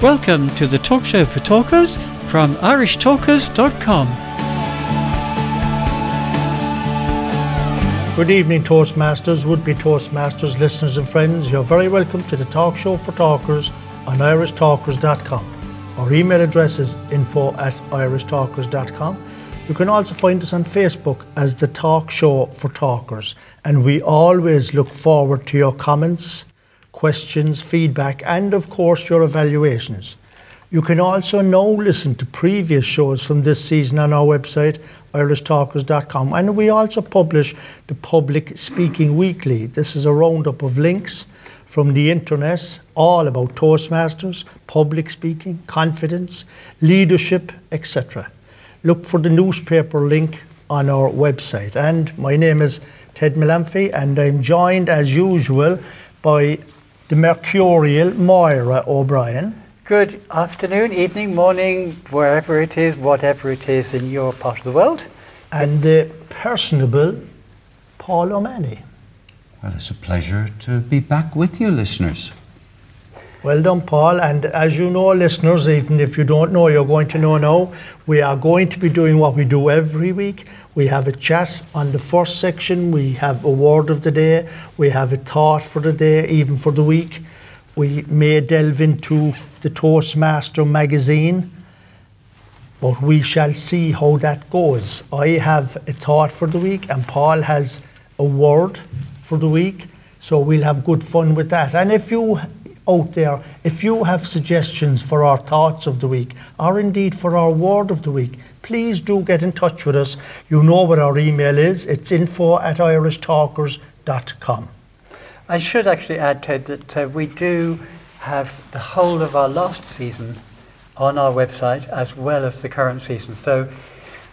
Welcome to the talk show for talkers from irishtalkers.com. Good evening, Toastmasters, would be Toastmasters listeners and friends. You're very welcome to the talk show for talkers on irishtalkers.com. Our email address is info at irishtalkers.com. You can also find us on Facebook as the Talk Show for Talkers, and we always look forward to your comments, questions, feedback, and of course your evaluations. You can also now listen to previous shows from this season on our website, irishtalkers.com, and we also publish the Public Speaking Weekly. This is a roundup of links from the internet all about Toastmasters, public speaking, confidence, leadership, etc. Look for the newspaper link on our website. And my name is Ted Malamphy, and I'm joined as usual by the mercurial Moira O'Brien. Good afternoon, evening, morning, wherever it is, whatever it is in your part of the world. And the personable Paul O'Malley. Well, it's a pleasure to be back with you, listeners. Well done, Paul. And as you know, listeners, even if you don't know, you're going to know now, we are going to be doing what we do every week. We have a chat on the first section, we have a word of the day, we have a thought for the day, even for the week. We may delve into the Toastmaster magazine, but we shall see how that goes. I have a thought for the week, and Paul has a word for the week. So we'll have good fun with that. And if you out there, if you have suggestions for our thoughts of the week, or indeed for our word of the week, please do get in touch with us. You know what our email is. It's info at irishtalkers.com. I should actually add, Ted, that uh, we do have the whole of our last season on our website as well as the current season. So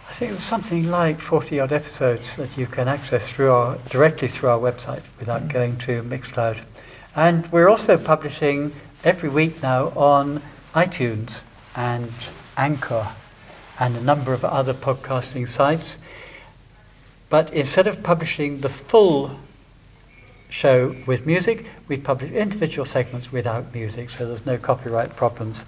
I think there's something like 40 odd episodes that you can access through our, directly through our website without mm. going to Mixcloud. And we're also publishing every week now on iTunes and Anchor and a number of other podcasting sites. But instead of publishing the full show with music, we publish individual segments without music, so there's no copyright problems.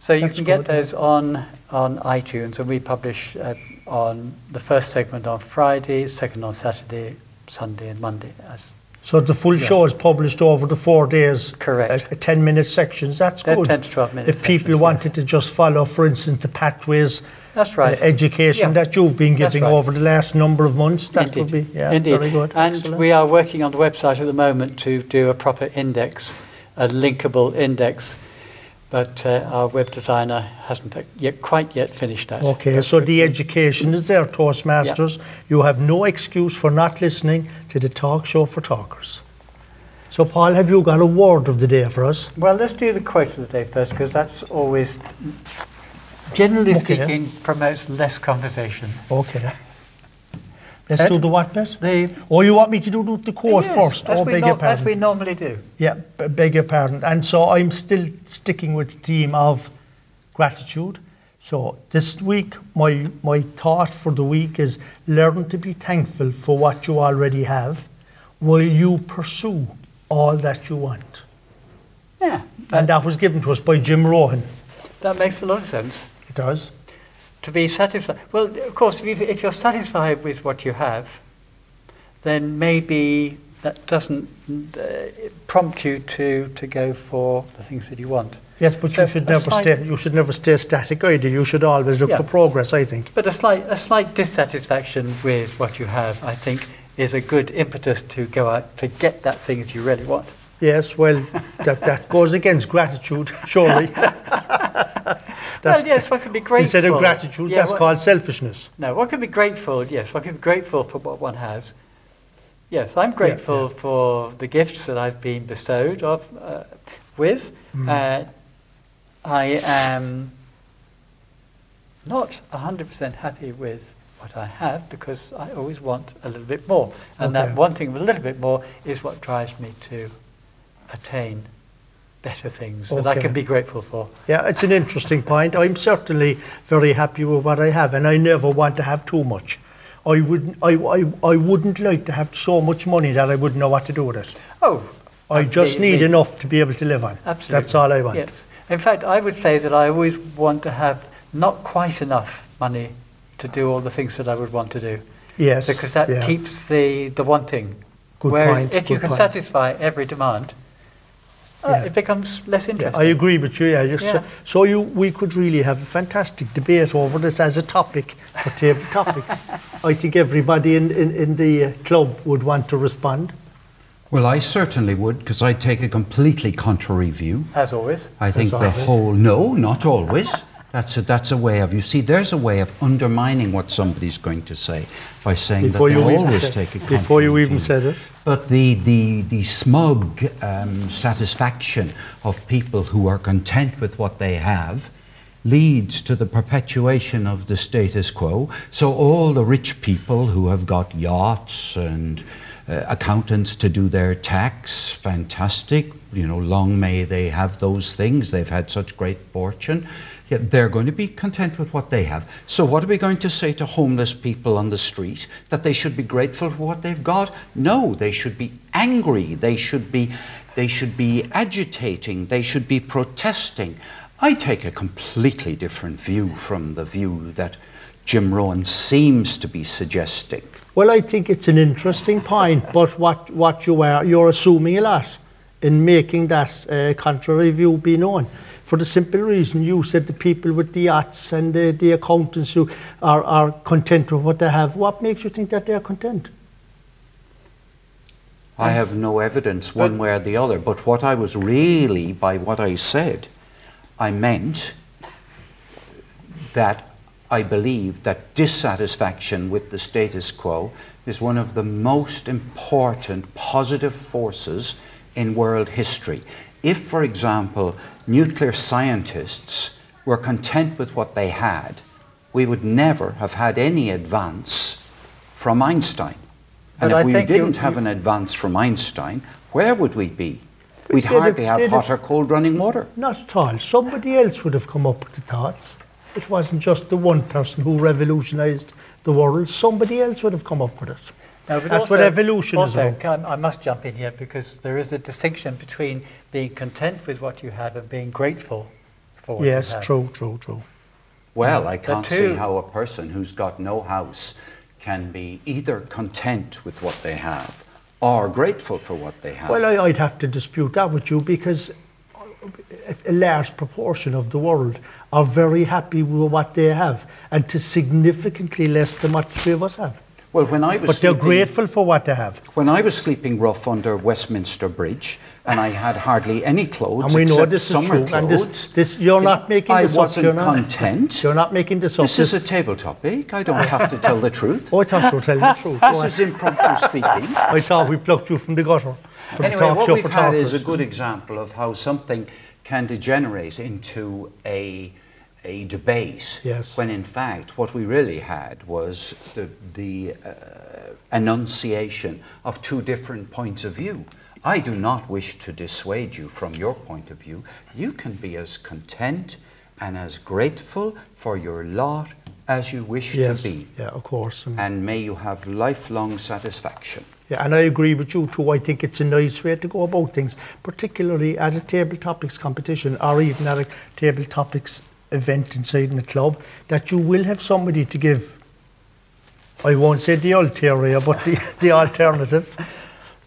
So you That's can get those on, on iTunes, and we publish uh, on the first segment on Friday, second on Saturday, Sunday, and Monday as so the full yeah. show is published over the four days. Correct. Uh, 10 minute sections. That's good. 10 to 12 minutes. If people wanted yes. to just follow, for instance, the pathways that's right. Uh, education yeah. that you've been giving right. over the last number of months, that Indeed. would be yeah, Indeed. very good. And Excellent. we are working on the website at the moment to do a proper index, a linkable index but uh, our web designer hasn't yet quite yet finished that. Okay, so the education is there, Toastmasters. Yeah. You have no excuse for not listening to the talk show for talkers. So, Paul, have you got a word of the day for us? Well, let's do the quote of the day first, because that's always, generally okay. speaking, promotes less conversation. Okay. Let's Ed? do the what bit? The oh, you want me to do the quote yes, first? As oh, beg no, your pardon. As we normally do. Yeah, b- beg your pardon. And so I'm still sticking with the theme of gratitude. So this week, my, my thought for the week is learn to be thankful for what you already have while you pursue all that you want. Yeah. and that was given to us by Jim Rohn. That makes a lot of sense. It does. To be satisfied. Well, of course, if, if you're satisfied with what you have, then maybe that doesn't uh, prompt you to, to go for the things that you want. Yes, but so you should never stay. You should never stay static either. You should always look yeah. for progress. I think. But a slight a slight dissatisfaction with what you have, I think, is a good impetus to go out to get that thing that you really want. Yes, well, that, that goes against gratitude, surely. well, yes, one can be grateful. Instead of gratitude, yeah, that's called selfishness. No, one can be grateful, yes, one can be grateful for what one has. Yes, I'm grateful yeah, yeah. for the gifts that I've been bestowed of, uh, with. Mm. Uh, I am not 100% happy with what I have because I always want a little bit more. And okay. that wanting a little bit more is what drives me to attain better things okay. that I can be grateful for. Yeah, it's an interesting point. I'm certainly very happy with what I have, and I never want to have too much. I wouldn't, I, I, I wouldn't like to have so much money that I wouldn't know what to do with it. Oh, I just need enough to be able to live on. Absolutely. That's all I want. Yes. In fact, I would say that I always want to have not quite enough money to do all the things that I would want to do. Yes. Because that yeah. keeps the, the wanting. Good Whereas point, if you can point. satisfy every demand, uh, Yeah. it becomes less Yeah, interesting. I agree with you. Yeah, Yeah. So, so you, we could really have a fantastic debate over this as a topic for table topics. I think everybody in, in, in the uh, club would want to respond. Well, I certainly would, because I take a completely contrary view. As always. I think the whole no, not always. That's a, that's a way of you see. There's a way of undermining what somebody's going to say by saying Before that you they even always said- take a contrary before you even view. said it. But the the the smug um, satisfaction of people who are content with what they have leads to the perpetuation of the status quo. So all the rich people who have got yachts and uh, accountants to do their tax, fantastic. You know, long may they have those things. They've had such great fortune. Yet they're going to be content with what they have. So, what are we going to say to homeless people on the street? That they should be grateful for what they've got? No, they should be angry. They should be, they should be agitating. They should be protesting. I take a completely different view from the view that Jim Rohn seems to be suggesting. Well, I think it's an interesting point, but what, what you are, you're assuming a lot in making that uh, contrary view be known. For the simple reason you said the people with the yachts and the, the accountants who are, are content with what they have, what makes you think that they're content? I have no evidence one way or the other, but what I was really, by what I said, I meant that I believe that dissatisfaction with the status quo is one of the most important positive forces in world history. If, for example, nuclear scientists were content with what they had, we would never have had any advance from Einstein. And But if I we didn't have an advance from Einstein, where would we be? We'd hardly have hot or cold running water. Not at all. Somebody else would have come up with the thoughts. It wasn't just the one person who revolutionised the world. Somebody else would have come up with it. No, but That's what evolution is also, can- I must jump in here because there is a distinction between being content with what you have and being grateful for what Yes, you have. Yes, true, true, true. Well, mm. I can't see how a person who's got no house can be either content with what they have or grateful for what they have. Well, I, I'd have to dispute that with you because a- a large proportion of the world are very happy with what they have and to significantly less than what three of us have. Well, when I was But they're grateful for what they have. When I was sleeping rough under Westminster Bridge, and I had hardly any clothes And we know this is summer true. And clothes, this, this, you're not making I this up. wasn't You're not, content. you're not making this up. This is a table topic. I don't have to tell the truth. Oh, I thought you were telling the truth. This is impromptu speaking. I thought we plucked you from the gutter. The Anyway, talk what show we've for had is a good example of how something can degenerate into a, a debate. Yes. When in fact, what we really had was the, the uh, enunciation of two different points of view. I do not wish to dissuade you from your point of view. You can be as content and as grateful for your lot as you wish yes. to be. Yeah, of course. And, And may you have lifelong satisfaction. yeah, and I agree with you too. I think it's a nice way to go about things, particularly at a table topics competition or even at a table topics event inside in the club, that you will have somebody to give. I won't say the ulterior, but the, the alternative.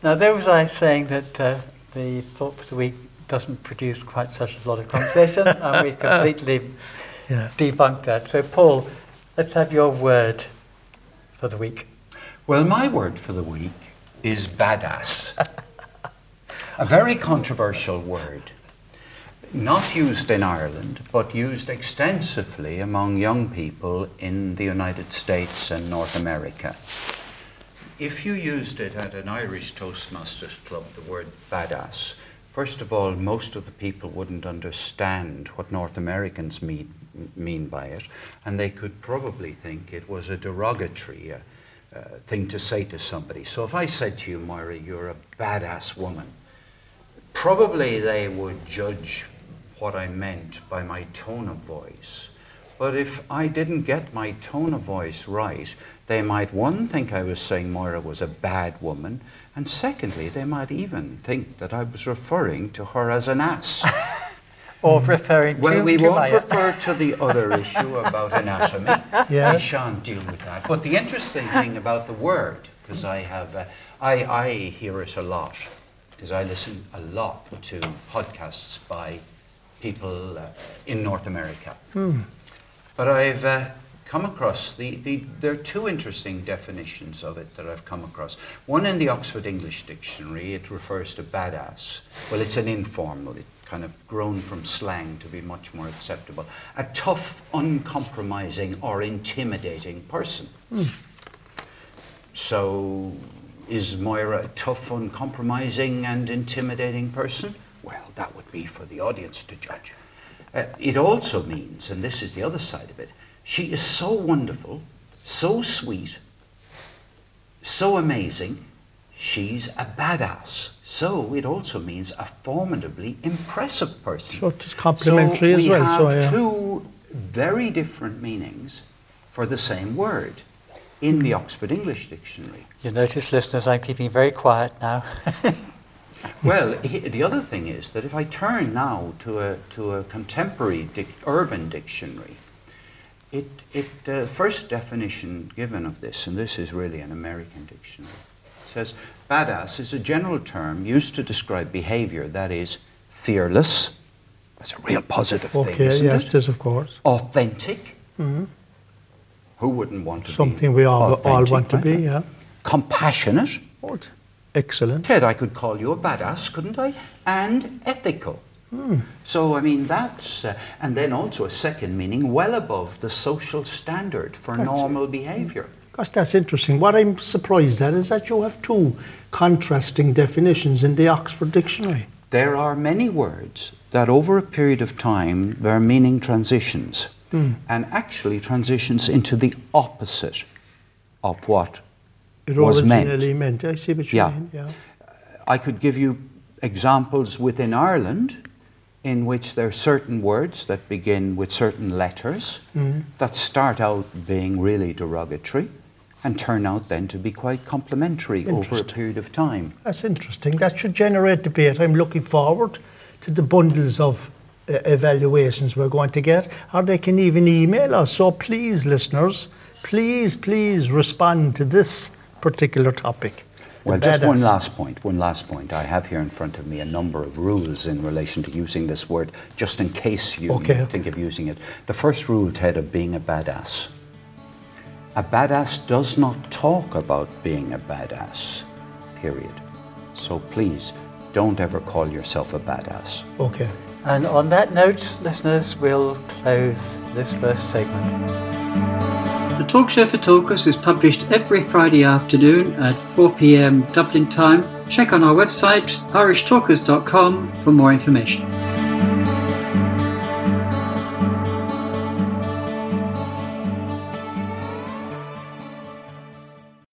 Now, there was I saying that uh, the Thought for the Week doesn't produce quite such a lot of conversation, and we've completely Yeah. debunked that. So, Paul, let's have your word for the week. Well, my word for the week is badass. a very controversial word. Not used in Ireland, but used extensively among young people in the United States and North America. If you used it at an Irish Toastmasters club, the word badass, first of all, most of the people wouldn't understand what North Americans mean, mean by it, and they could probably think it was a derogatory uh, uh, thing to say to somebody. So if I said to you, Moira, you're a badass woman, probably they would judge what I meant by my tone of voice. But if I didn't get my tone of voice right, they might, one, think I was saying Moira was a bad woman, and secondly, they might even think that I was referring to her as an ass. or referring Well, to, we to won't refer to the other issue about anatomy. We shan't deal with that. But the interesting thing about the word, because I have, uh, I, I hear it a lot, because I listen a lot to podcasts by people uh, in North America. But I've uh, come across the, the there are two interesting definitions of it that I've come across. One in the Oxford English Dictionary, it refers to badass. Well, it's an informal, it kind of grown from slang to be much more acceptable. A tough, uncompromising, or intimidating person. So, is Moira a tough, uncompromising, and intimidating person? Well, that would be for the audience to judge. Uh, it also means, and this is the other side of it, she is so wonderful, so sweet, so amazing, she's a badass. So it also means a formidably impressive person. So it is complimentary so as well, We have so, yeah. two very different meanings for the same word in the Oxford English Dictionary. You notice, listeners, I'm keeping very quiet now. Well, he, the other thing is that if I turn now to a, to a contemporary dic, urban dictionary, it, it uh, first definition given of this, and this is really an American dictionary, says badass is a general term used to describe behavior that is fearless. That's a real positive thing, Okay, isn't yes, it? it is, of course. Authentic. Who wouldn't want to be Something we all, all want to right? be, yeah. Compassionate. Good. Excellent. Ted, I could call you a badass, couldn't I? And ethical. So, I mean, that's, uh, and then also a second meaning, well above the social standard for That's- normal behaviour. Gosh, that's interesting. What I'm surprised at is that you have two contrasting definitions in the Oxford Dictionary. There are many words that over a period of time, their meaning transitions, and actually transitions into the opposite of what It was meant. originally meant. I see what you Yeah. mean. Yeah. I could give you examples within Ireland in which there are certain words that begin with certain letters Mm-hmm. that start out being really derogatory and turn out then to be quite complimentary over a period of time. That's interesting. That should generate debate. I'm looking forward to the bundles of uh, evaluations we're going to get, or they can even email us. So please, listeners, please, please respond to this particular topic. Well, just one last point. One last point. I have here in front of me a number of rules in relation to using this word, just in case you Okay. think of using it. The first rule, Ted, of being a badass. A badass does not talk about being a badass, period. So please, don't ever call yourself a badass. Okay. and on that note, listeners, we'll close this first segment. The Talk Show for Talkers is published every Friday afternoon at 4 pm Dublin time. Check on our website irishtalkers.com for more information.